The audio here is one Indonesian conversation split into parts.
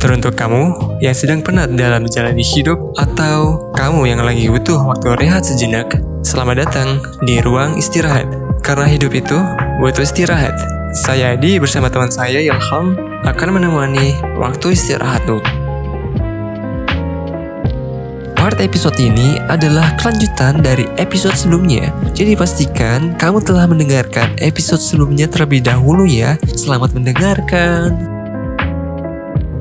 Teruntuk kamu yang sedang penat dalam menjalani hidup atau kamu yang lagi butuh waktu rehat sejenak, selamat datang di ruang istirahat. Karena hidup itu butuh istirahat. Saya Adi bersama teman saya Ilham akan menemani waktu istirahatmu. Part episode ini adalah kelanjutan dari episode sebelumnya. Jadi pastikan kamu telah mendengarkan episode sebelumnya terlebih dahulu ya. Selamat mendengarkan.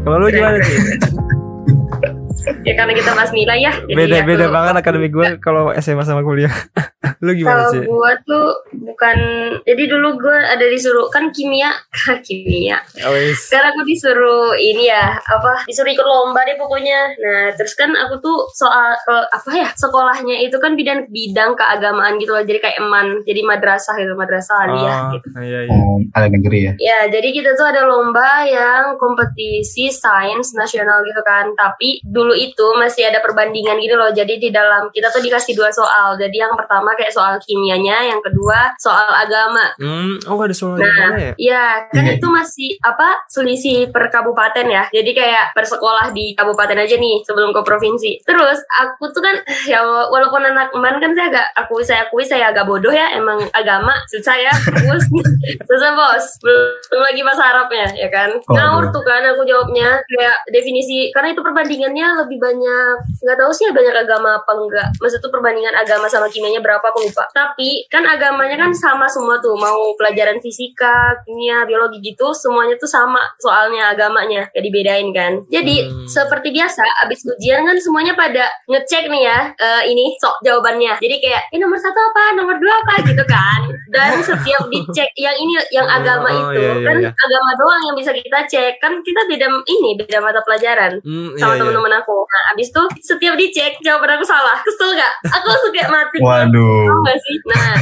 Kalau lu gimana sih? ya karena kita mas Mila ya jadi Beda aku- beda banget akademik gue kalau SMA sama kuliah. lu gimana kalau sih? gue tuh bukan jadi dulu gue ada disuruh kan kimia kimia wis. sekarang aku disuruh ini ya apa disuruh ikut lomba deh pokoknya nah terus kan aku tuh soal ke- apa ya sekolahnya itu kan bidang bidang keagamaan gitu loh jadi kayak eman jadi madrasah gitu madrasah aliyah Oh, gitu iya iya. Oh, ada negeri ya. Ya, jadi kita tuh ada lomba yang kompetisi sains nasional gitu kan. Tapi dulu itu masih ada perbandingan gitu loh. Jadi di dalam kita tuh dikasih dua soal. Jadi yang pertama kayak soal kimianya, yang kedua soal agama. Hmm, oh ada soal Nah, gimana ya? Iya, kan Iya. itu masih apa selisih per kabupaten ya. Jadi kayak per sekolah di kabupaten aja nih sebelum ke provinsi. Terus aku tuh kan ya walaupun anak eman kan saya agak aku saya akui saya agak bodoh ya emang agama susah ya. Terus susah bos. Belum lagi bahasa Arabnya ya kan. Oh, Ngawur tuh kan aku jawabnya kayak definisi karena itu perbandingannya lebih banyak nggak tahu sih banyak agama apa enggak. Maksud tuh perbandingan agama sama kimianya berapa aku lupa. Tapi kan agamanya kan sama semua tuh mau pelajaran fisika, kimia, biologi gitu semuanya tuh sama soalnya agamanya gak dibedain kan. Jadi Hmm. seperti biasa abis ujian kan semuanya pada ngecek nih ya eh, ini sok jawabannya. Jadi kayak ini nomor satu apa, nomor dua apa gitu kan. Dan setiap dicek yang ini yang agama Oh, itu iya, iya, kan iya. agama doang yang bisa kita cek kan kita beda ini beda mata pelajaran Hmm, iya, sama iya. teman-teman aku. Nah, abis itu setiap dicek jawaban aku salah. Kesel gak? Aku kayak mati. Waduh. Tau gak sih? Nah,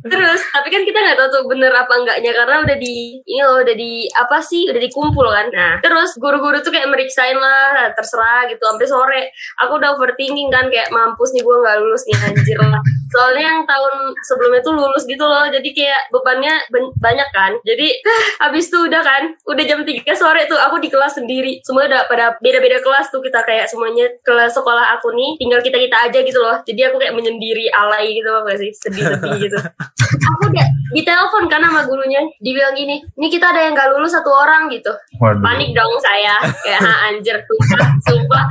terus tapi kan kita nggak tahu tuh bener apa enggaknya karena udah di ini loh udah di apa sih udah dikumpul kan. Nah, terus guru-guru tuh kayak meriksain lah terserah gitu sampai sore. Aku udah overthinking kan kayak mampus nih gue nggak lulus nih anjir lah. Soalnya yang tahun sebelumnya tuh lulus gitu loh. Jadi kayak bebannya ben- banyak kan. Jadi habis tuh udah kan udah jam 3 sore tuh aku di kelas sendiri. Semua udah pada beda-beda kelas tuh kita kayak semuanya kelas sekolah aku nih tinggal kita-kita aja gitu loh. Jadi aku kayak menyendiri alay gitu loh gak sih sedih-sedih gitu. aku udah ditelepon kan sama gurunya dibilang gini, "Ini kita ada yang gak lulus satu orang gitu." Waduh. Panik dong saya. Kayak ha anjir sumpah, sumpah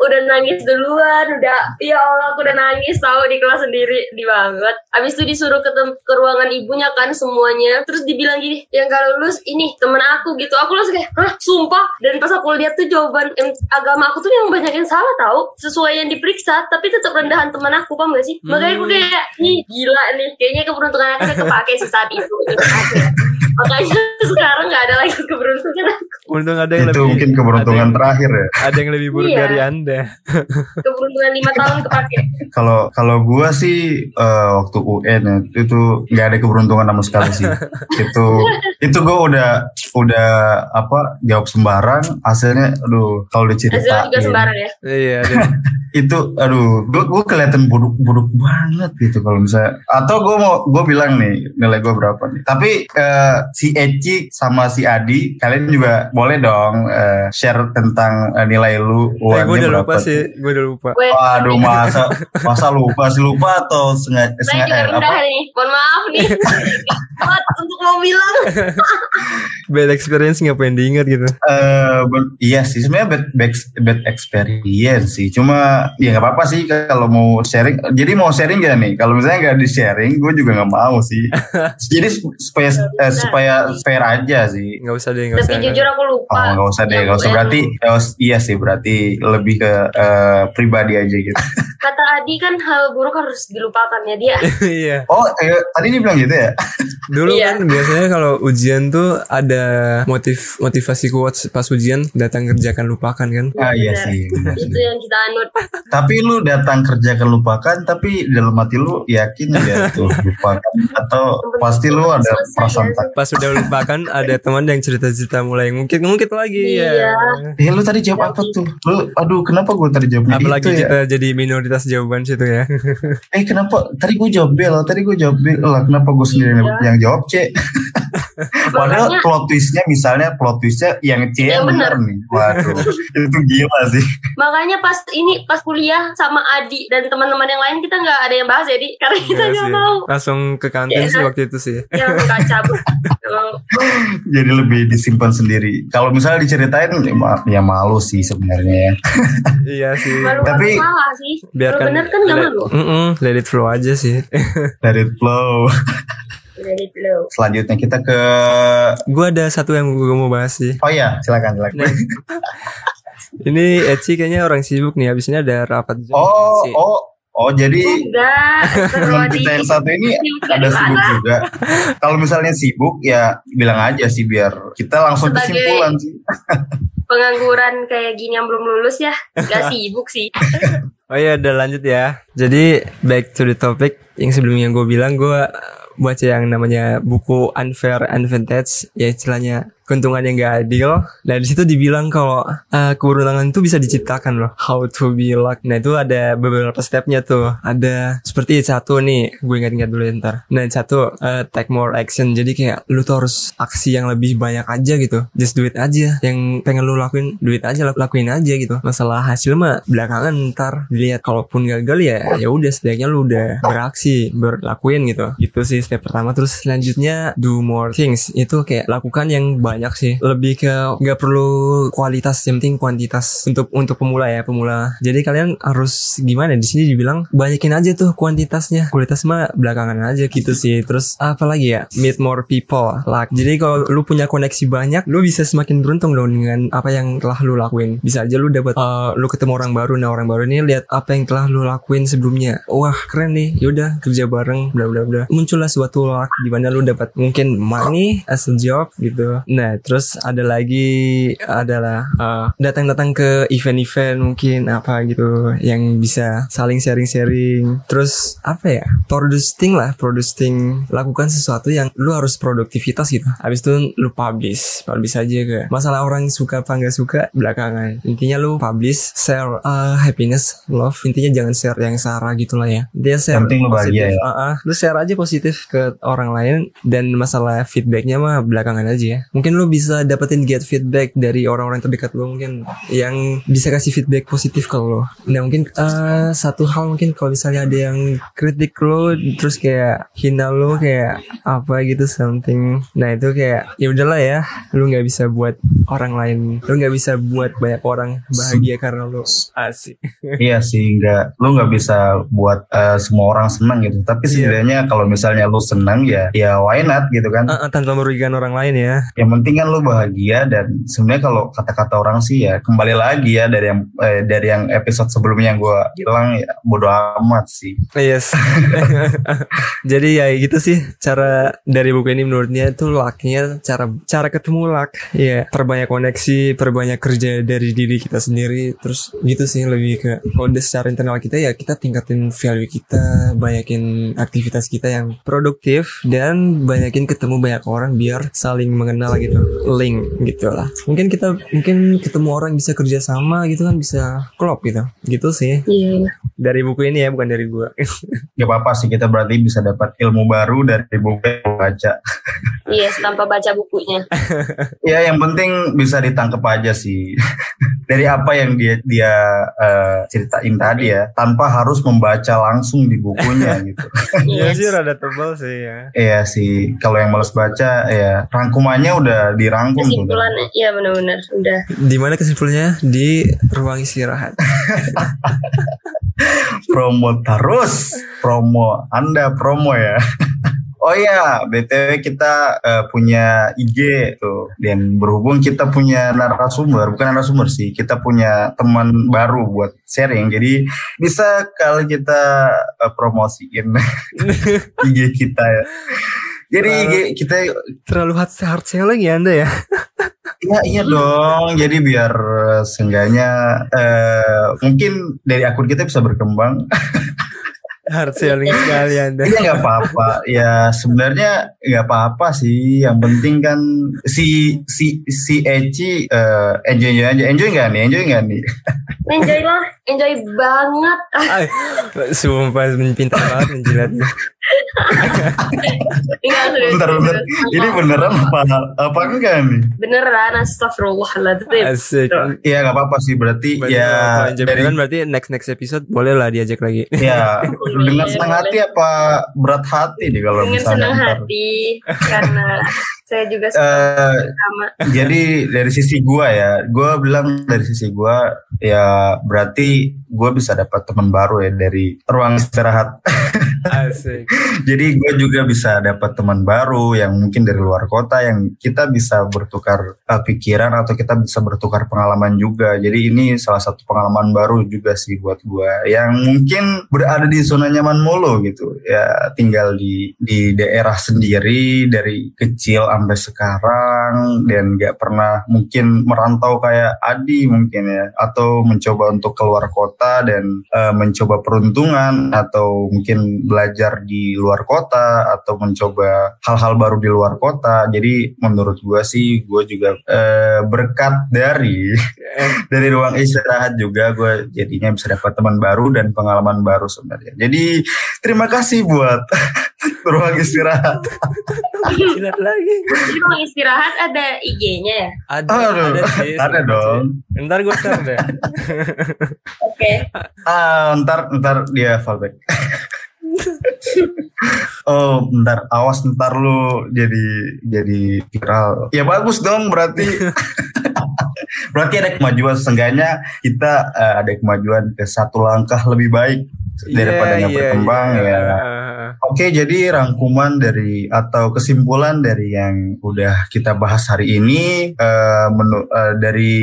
udah nangis duluan, udah ya Allah aku udah nangis tahu di kelas sendiri di banget. Abis itu disuruh ke, ke ruangan ibunya kan semuanya. Terus dibilang gini, yang gak lulus ini temen aku gitu. Aku langsung kayak, hah sumpah. Dan pas aku lihat tuh jawaban em, agama aku tuh yang banyak yang salah tahu sesuai yang diperiksa, tapi tetap rendahan teman aku paham gak sih? Makanya aku kayak, nih gila nih, kayaknya keberuntungan aku udah kepake sih saat itu. Gitu. Makanya sekarang gak ada lagi keberuntungan aku. Untung ada yang Itu lebih mungkin keberuntungan ada, terakhir ya. ada yang lebih buruk Iya. dari Anda. Keberuntungan lima tahun kepake. Kalau kalau gua sih eh, waktu UN ya, itu nggak ada keberuntungan sama sekali sih. itu itu gua udah udah apa jawab sembarang hasilnya aduh kalau Hasilnya juga diceritain sembarang ya. Iya, ada. itu aduh gua gua kelihatan buruk-buruk banget gitu kalau misalnya atau gua mau gua bilang nih nilai gua berapa nih. Tapi eh, si Eci sama si Adi kalian juga boleh dong eh, share tentang eh, nilai lu Eh, gue udah berapa lupa sih, gue udah lupa. Gue Waduh masa masa lupa sih lupa atau sengaja sengaja eh, apa nih. Mohon maaf nih. Buat untuk mau bilang. Bad experience ngapain diingat gitu. eh, ber- iya sih sebenarnya bad, bad bad experience sih cuma ya nggak apa-apa sih kalau mau sharing jadi mau sharing gak nih kalau misalnya nggak di sharing gue juga nggak mau sih jadi sup- supaya eh, supaya fair aja sih Nggak usah deh, nggak usah. Tapi jujur aku lupa. Oh nggak usah deh, nggak usah berarti ya, iya sih berarti lebih ke eh, pribadi aja gitu. Kata Adi kan hal buruk harus dilupakan ya dia. Iya. Oh, eh, tadi dia bilang gitu ya? Dulu Iya. kan biasanya kalau ujian tuh ada motif motivasi quotes pas ujian datang kerjakan lupakan kan. Ah iya sih. Itu yang kita anut. Tapi lu datang kerjakan lupakan, tapi dalam hati lu yakin ya tuh lupakan atau pasti lu ada perasaan ya. tak. Pas udah lupakan ada teman yang cerita-cerita mulai ngungkit-ngungkit lagi Iya. ya. Eh lu tadi jawab apa tuh? Lu aduh kenapa gue tadi jawab Apalagi itu ya? kita jadi minoritas jawaban situ ya. Eh kenapa tadi gue jawab bel, tadi gue jawab bel lah kenapa gue sendiri yang- Iya. yang jawab C? Padahal plot twistnya misalnya plot twistnya yang C Yang bener nih. Waduh, itu gila sih. Makanya pas ini pas kuliah sama Adi dan teman-teman yang lain kita nggak ada yang bahas jadi karena kita Iya nggak sih. mau. Langsung ke kantin Iya. sih waktu itu sih. Ya langsung kaca bu. Emang Jadi lebih disimpan sendiri. Kalau misalnya diceritain ya, ya malu sih sebenarnya ya. iya sih. malu Tapi- malu salah sih. Biarkan bener kan nggak malu. Mm-mm, let it flow aja sih. Let it flow. Selanjutnya kita ke gue ada satu yang gue mau bahas sih. Oh iya, silakan silakan. Nah, ini Eci kayaknya orang sibuk nih. Habis ini ada rapat. Zoom Oh, sih. oh, oh jadi Enggak. teman kita yang satu ini ada sibuk juga. Kalau misalnya sibuk ya bilang aja sih biar kita langsung Sebagai- kesimpulan sih. Pengangguran kayak gini yang belum lulus ya. Gak sibuk sih. Oh iya udah lanjut ya. Jadi back to the topic yang sebelumnya gue bilang gue baca yang namanya buku Unfair Advantage ya istilahnya keuntungan yang gak adil. Dan di situ dibilang kalau uh, keberuntungan itu bisa diciptakan loh. How to be luck. Nah itu ada beberapa stepnya tuh. Ada seperti satu nih, gue ingat-ingat dulu ya ntar. Nah satu uh, take more action. Jadi kayak lu tuh harus aksi yang lebih banyak aja gitu. Just do it aja. Yang pengen lu lakuin, duit aja lak- lakuin aja gitu. Masalah hasil mah belakangan ntar dilihat. Kalaupun gagal ya, ya udah setidaknya lu udah beraksi, berlakuin gitu. Itu sih step pertama. Terus selanjutnya do more things. Itu kayak lakukan yang banyak sih. Lebih ke nggak perlu kualitas, yang penting kuantitas untuk untuk pemula ya pemula. Jadi kalian harus gimana di sini dibilang banyakin aja tuh kuantitasnya. Kualitas mah belakangan aja gitu sih. Terus apa lagi ya? Meet more people. Like jadi kalau lu punya koneksi banyak, lu bisa semakin beruntung dong dengan apa yang telah lu lakuin. Bisa aja lu dapat eh, lu ketemu orang baru. Nah orang baru ini lihat apa yang telah lu lakuin sebelumnya. Wah keren nih. Yaudah kerja bareng. Bla bla bla. Muncullah suatu luck di mana lu dapat mungkin money as a job gitu. Nah terus ada lagi adalah eh, datang-datang ke event-event mungkin apa gitu yang bisa saling sharing-sharing. Terus apa ya? Producing lah, producing lakukan sesuatu yang lu harus produktivitas gitu. Habis itu lu publish, publish aja ke masalah orang suka apa nggak suka belakangan. Intinya lu publish, share uh, happiness, love. Intinya jangan share yang sarah gitu lah ya. Dia share Yang penting lu bahagia positif. ya. Ah, ah. lu share aja positif ke orang lain dan masalah feedbacknya mah belakangan aja ya. Mungkin lu bisa dapetin get feedback dari orang-orang terdekat lu mungkin yang bisa kasih feedback positif ke lo. Nah mungkin eh, satu hal mungkin kalau misalnya ada yang kritik lo terus kayak hina lo kayak apa gitu something. Nah itu kayak ya udahlah ya, lu nggak bisa buat orang lain, lu nggak bisa buat banyak orang bahagia karena lo asik. iya sih, nggak lu nggak bisa buat eh, semua orang senang gitu. Tapi Iya. setidaknya kalau misalnya lu senang ya, ya why not gitu kan. Ah, ah, tanpa merugikan orang lain ya. Yang penting kan lu bahagia dan sebenarnya kalau kata-kata orang sih ya kembali lagi ya dari yang eh, dari yang episode sebelumnya yang gue bilang ya bodo amat sih. Yes. Jadi ya gitu sih cara dari buku ini menurutnya itu lucknya cara cara ketemu luck. Ya perbanyak koneksi, perbanyak kerja dari diri kita sendiri. Terus gitu sih lebih ke kode secara internal kita ya kita tingkatin value kita, banyakin aktivitas kita yang produktif dan banyakin ketemu banyak orang biar saling mengenal gitu, link gitu lah. Mungkin kita mungkin ketemu orang bisa kerja sama gitu kan bisa klop gitu. Gitu sih Iya. dari buku ini ya bukan dari gua. Gak apa-apa sih kita berarti bisa dapat ilmu baru dari buku yang baca. Iya, tanpa baca bukunya. Ya yang penting bisa ditangkap aja sih dari apa yang dia dia eh, ceritain tadi ya tanpa harus membaca langsung di bukunya gitu. Iya Yes. sih rada tebal sih ya. Iya sih kalau yang males baca ya rangkumannya udah dirangkum tuh. Kesimpulannya, iya benar-benar udah. Di mana kesimpulannya? Di ruang istirahat. promo terus promo anda promo ya Oh iya, BTW kita eh, punya IG tuh dan berhubung kita punya narasumber, bukan narasumber sih, kita punya teman baru buat sharing. Jadi bisa kali kita eh, promosiin IG kita ya. Jadi IG kita Terlalu hard, hard selling ya Anda ya? Iya iya dong. Jadi biar eh, seenggaknya eh, mungkin dari akun kita bisa berkembang. Hard selling sekali Anda. Iya nggak apa-apa. Ya sebenarnya nggak apa-apa sih. Yang penting kan si si si Eci eh, enjoy enjoy aja. Enjoy nggak nih? Enjoy nggak nih? Enjoy lah, enjoy banget. Ay, Sumpah pintar banget menjilatnya. Enggak serius. Bentar, bentar. Ini beneran apa, apa enggak nih? beneran astagfirullahaladzim. Asik. Iya nggak apa-apa sih berarti Berarti ya dari beneran berarti next next episode boleh lah diajak lagi. ya Boleh, dengan senang hati apa berat hati nih kalau Dengan misalnya senang ntar. hati karena saya juga suka Eh, sama. jadi dari sisi gua ya, gua bilang dari sisi gua ya berarti really gua bisa dapat teman baru ya dari ruang istirahat. Asik. Jadi gue juga bisa dapat teman baru yang mungkin dari luar kota yang kita bisa bertukar uh, pikiran atau kita bisa bertukar pengalaman juga. Jadi ini salah satu pengalaman baru juga sih buat gue yang mungkin berada di zona nyaman mulu gitu. Ya tinggal di di daerah sendiri dari kecil sampai sekarang dan gak pernah mungkin merantau kayak Adi mungkin ya atau mencoba untuk keluar kota dan uh, mencoba peruntungan atau mungkin belajar di luar kota atau mencoba hal-hal baru di luar kota. Jadi menurut gua sih gue juga eh, berkat dari dari ruang istirahat juga gue jadinya bisa dapat teman baru dan pengalaman baru sebenarnya. Jadi terima kasih buat ruang istirahat. Jilat lagi. Ruang istirahat ada IG-nya ya? Ada, Aduh, ada sih. ada dong. Ntar gue share deh. Oke. Ah, ntar ntar dia fallback. oh, ntar awas ntar lu jadi jadi viral. Ya bagus dong berarti. berarti ada kemajuan seenggaknya kita eh, ada kemajuan ke satu langkah lebih baik daripada Iya, nggak iya, berkembang iya. ya. Oke, jadi rangkuman dari atau kesimpulan dari yang udah kita bahas hari ini eh, menu- eh, dari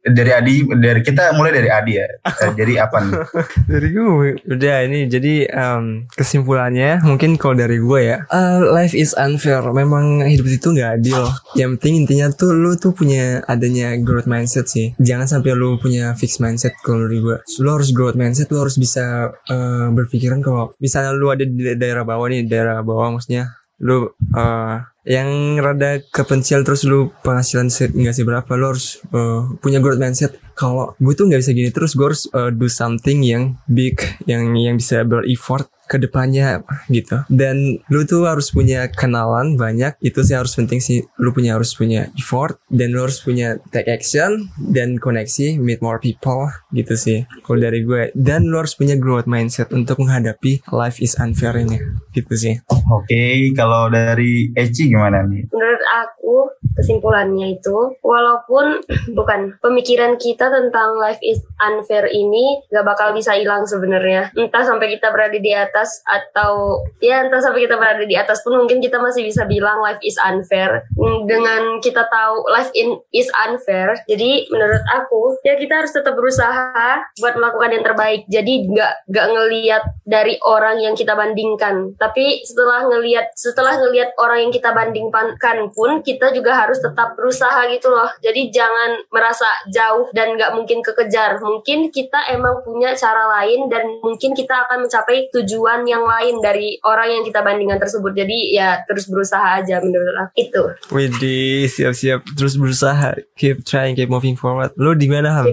dari Adi dari kita mulai dari Adi ya. Eh, jadi apa nih? Dari gue Udah ini jadi em, kesimpulannya Mungkin kalau dari gue ya eh, Life is unfair Memang hidup itu gak adil Yang penting intinya tuh Lu tuh punya adanya growth mindset sih Jangan sampai lu punya fixed mindset Kalau dari gue Lu harus growth mindset Lu harus bisa eh, berpikiran kalau Misalnya lu ada di daerah bawah nih Daerah bawah maksudnya Lu eh, yang rada kepencil terus lu penghasilan se- nggak seberapa lu harus eh, punya growth mindset. Kalau gue tuh nggak bisa gini terus gue harus eh, do something yang big yang yang bisa ber-effort ke depannya gitu. Dan lu tuh harus punya kenalan banyak. Itu sih harus penting sih. Lu punya harus punya effort dan lu harus punya take action dan koneksi meet more people gitu sih kalau dari gue. Dan lu harus punya growth mindset untuk menghadapi life is unfair ini gitu sih. Oke, kalau dari Eci gimana nih? Menurut aku kesimpulannya itu walaupun bukan pemikiran kita tentang life is unfair ini gak bakal bisa hilang sebenarnya. Entah sampai kita berada di atas atau ya entah sampai kita berada di atas pun mungkin kita masih bisa bilang life is unfair. Dengan kita tahu life in is unfair, jadi menurut aku ya kita harus tetap berusaha buat melakukan yang terbaik. Jadi nggak nggak ngelihat dari orang yang kita bandingkan, tapi setelah ngelihat setelah ngelihat orang yang kita bandingkan pun kita juga harus tetap berusaha gitu loh. Jadi jangan merasa jauh dan nggak mungkin kekejar. Mungkin kita emang punya cara lain dan mungkin kita akan mencapai tujuan yang lain dari orang yang kita bandingkan tersebut. Jadi ya terus berusaha aja menurut aku itu. Widih, siap-siap terus berusaha, keep trying, keep moving forward. Lu di mana Ham?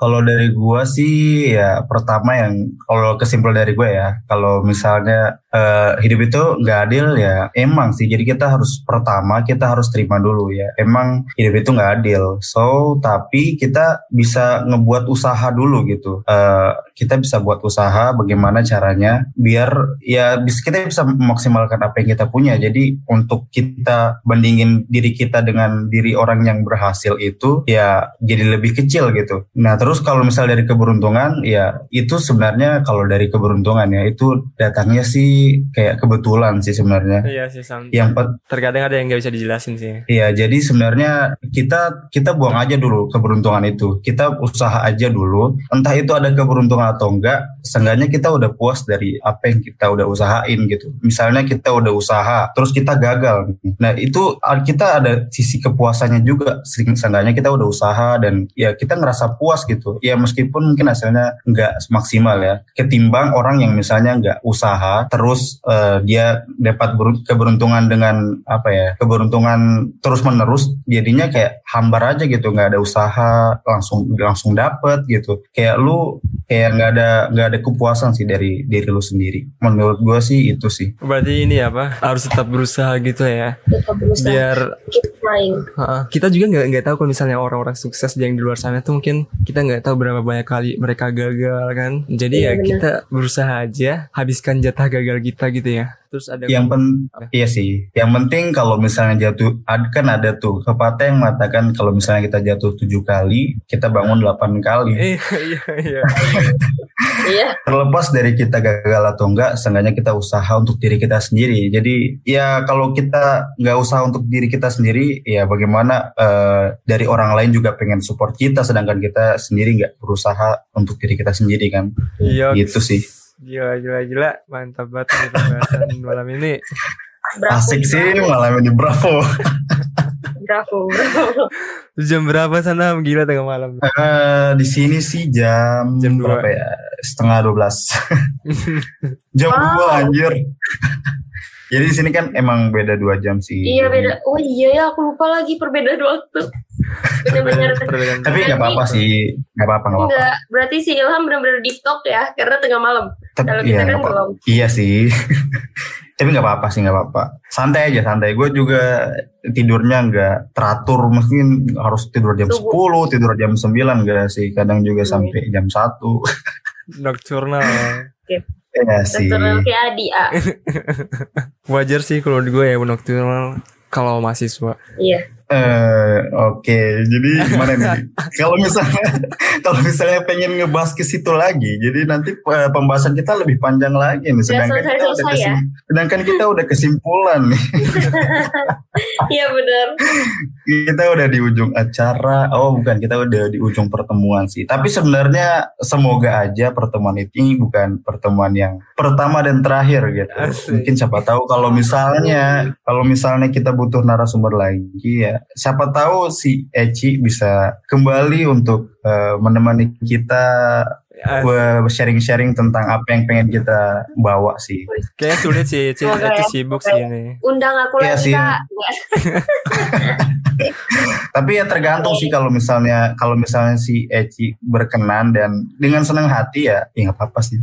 Kalau dari gua sih ya pertama yang kalau kesimpulan dari gue ya, kalau misalnya eh, hidup itu nggak adil ya emang sih. Jadi kita harus pertama kita harus terima dulu ya. Emang hidup itu nggak adil. So tapi kita bisa ngebuat usaha dulu gitu. Eh, kita bisa buat usaha bagaimana caranya biar ya kita bisa memaksimalkan apa yang kita punya. Jadi untuk kita bandingin diri kita dengan diri orang yang berhasil itu ya jadi lebih kecil gitu. Nah terus kalau misal dari keberuntungan ya itu sebenarnya kalau dari keberuntungan ya itu datangnya sih kayak kebetulan sih sebenarnya. Iya sih, Sam. Yang pet- Terkadang ada yang nggak bisa dijelasin sih. Iya, jadi sebenarnya kita kita buang aja dulu keberuntungan itu. Kita usaha aja dulu. Entah itu ada keberuntungan atau enggak, seenggaknya kita udah puas dari apa yang kita udah usahain gitu. Misalnya kita udah usaha, terus kita gagal. Nah, itu kita ada sisi kepuasannya juga. Seenggaknya kita udah usaha dan ya kita ngerasa puas gitu gitu. Ya meskipun mungkin hasilnya nggak maksimal ya. Ketimbang orang yang misalnya nggak usaha terus eh, dia dapat ber- keberuntungan dengan apa ya keberuntungan terus menerus jadinya kayak hambar aja gitu nggak ada usaha langsung langsung dapet gitu. Kayak lu kayak nggak ada nggak ada kepuasan sih dari diri lu sendiri. Menurut gue sih itu sih. Berarti ini apa? Harus tetap berusaha gitu ya. Tetap berusaha Biar keep trying. Ha, kita juga nggak nggak tahu kalau misalnya orang-orang sukses yang di luar sana tuh mungkin kita nggak tahu berapa banyak kali mereka gagal kan. Jadi Iya, ya kita berusaha aja habiskan jatah gagal kita gitu ya. Terus ada yang pen iya sih yang penting kalau misalnya jatuh kan ada tuh pepatah yang mengatakan kalau misalnya kita jatuh tujuh kali kita bangun delapan kali Iya iya iya. Iya. terlepas dari kita gagal atau enggak seenggaknya kita usaha untuk diri kita sendiri jadi ya kalau kita nggak usaha untuk diri kita sendiri ya bagaimana eh, dari orang lain juga pengen support kita sedangkan kita sendiri nggak berusaha untuk diri kita sendiri kan Iya. gitu sih Gila gila gila mantap banget nih pembahasan malam ini. Bravo. asik sih malam ini bravo Bravo. Bravo. Jam berapa sana? Gila tengah malam. Eh, di sini sih jam, Jam dua. berapa ya? Setengah 12. jam Wow. 2 anjir. Jadi di sini kan emang beda dua jam sih. Iya beda. Oh iya ya aku lupa lagi perbedaan waktu. Perbedaan- Tapi nggak apa-apa sih, nggak apa-apa nggak apa-apa. Enggak, berarti si Ilham benar-benar deep talk ya, karena tengah malam. Tapi Kalau iya kita kan nggak apa-apa. belum. Iya sih. Tapi nggak apa-apa sih nggak apa-apa. Santai aja santai. Gue juga tidurnya nggak teratur. Mungkin harus tidur jam Subuh. 10, tidur jam 9 enggak sih. Kadang juga Hmm. sampai jam 1. Nocturnal. Iya sih. Dokter kayak Adi. Wajar sih kalau di gue ya nocturnal kalau mahasiswa. Iya. Eh, oke. Jadi gimana nih? kalau misalnya kalau misalnya pengen ngebahas ke situ lagi, jadi nanti eh, pembahasan kita lebih panjang lagi nih. Sedangkan kita, udah selesai-selesai ya? sedangkan kita udah kesimpulan nih. Iya benar. kita udah di ujung acara. Oh, bukan, kita udah di ujung pertemuan sih. Tapi sebenarnya semoga aja pertemuan ini bukan pertemuan yang pertama dan terakhir gitu. Asik. Mungkin siapa tahu kalau misalnya kalau misalnya kita butuh narasumber lagi ya, siapa tahu si Eci bisa kembali untuk eh, menemani kita sharing-sharing tentang apa yang pengen kita bawa sih. Kayaknya sulit sih, Ci. Itu ya. sibuk sih ini. Undang aku Iya lagi sih. kak. Tapi ya tergantung sih kalau misalnya kalau misalnya si Eci berkenan dan dengan senang hati ya, ya nggak apa-apa sih.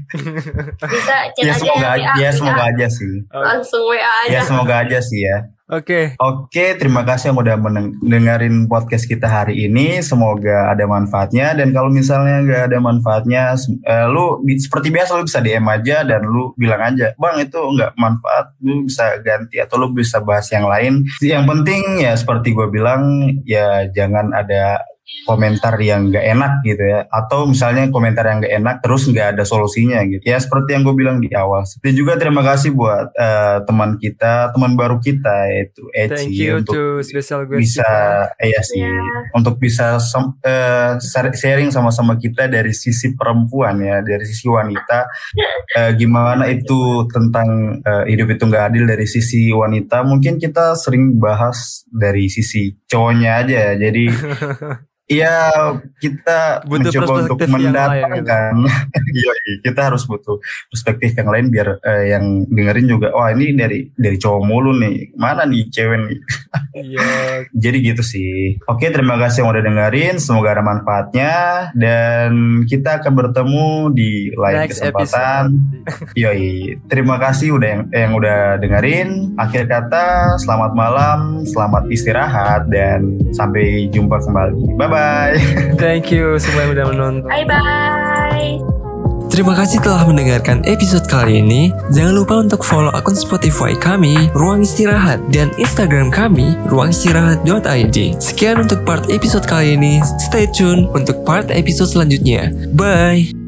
Bisa chat ya aja semoga ya, aja, ya semoga aja sih. Langsung WA aja. Ya semoga aja sih ya. Oke, Oke, terima kasih yang udah mendengarin podcast kita hari ini. Semoga ada manfaatnya dan kalau misalnya nggak ada manfaatnya, eh, lu di- seperti biasa lu bisa DM aja dan lu bilang aja, bang itu nggak manfaat, lu bisa ganti atau lu bisa bahas yang lain. Yang penting ya seperti gue bilang ya jangan ada komentar yang nggak enak gitu ya atau misalnya komentar yang nggak enak terus nggak ada solusinya gitu ya seperti yang gue bilang di awal dan juga terima kasih buat eh, teman kita teman baru kita yaitu Eci thank you untuk special bisa kita. eh, ya sih Ya. untuk bisa sem- eh, share- sharing sama-sama kita dari sisi perempuan ya dari sisi wanita eh, gimana itu tentang eh, hidup itu nggak adil dari sisi wanita mungkin kita sering bahas dari sisi cowoknya aja ya. jadi Iya, kita Butuh mencoba untuk mendatangkan. Iya, iya, kita harus butuh perspektif yang lain biar eh, yang dengerin juga, wah ini dari dari cowok mulu nih, mana nih cewek nih. Iya, Jadi gitu sih. Oke, terima kasih yang udah dengerin. Semoga ada manfaatnya dan kita akan bertemu di lain next kesempatan. episode. Yoi, terima kasih udah yang, yang udah dengerin. Akhir kata, selamat malam, selamat istirahat dan sampai jumpa kembali. Bye bye. Thank you semua yang udah menonton. Bye bye. Terima kasih telah mendengarkan episode kali ini. Jangan lupa untuk follow akun Spotify kami, Ruang Istirahat, dan Instagram kami, ruangistirahat.id. Sekian untuk part episode kali ini. Stay tune untuk part episode selanjutnya. Bye!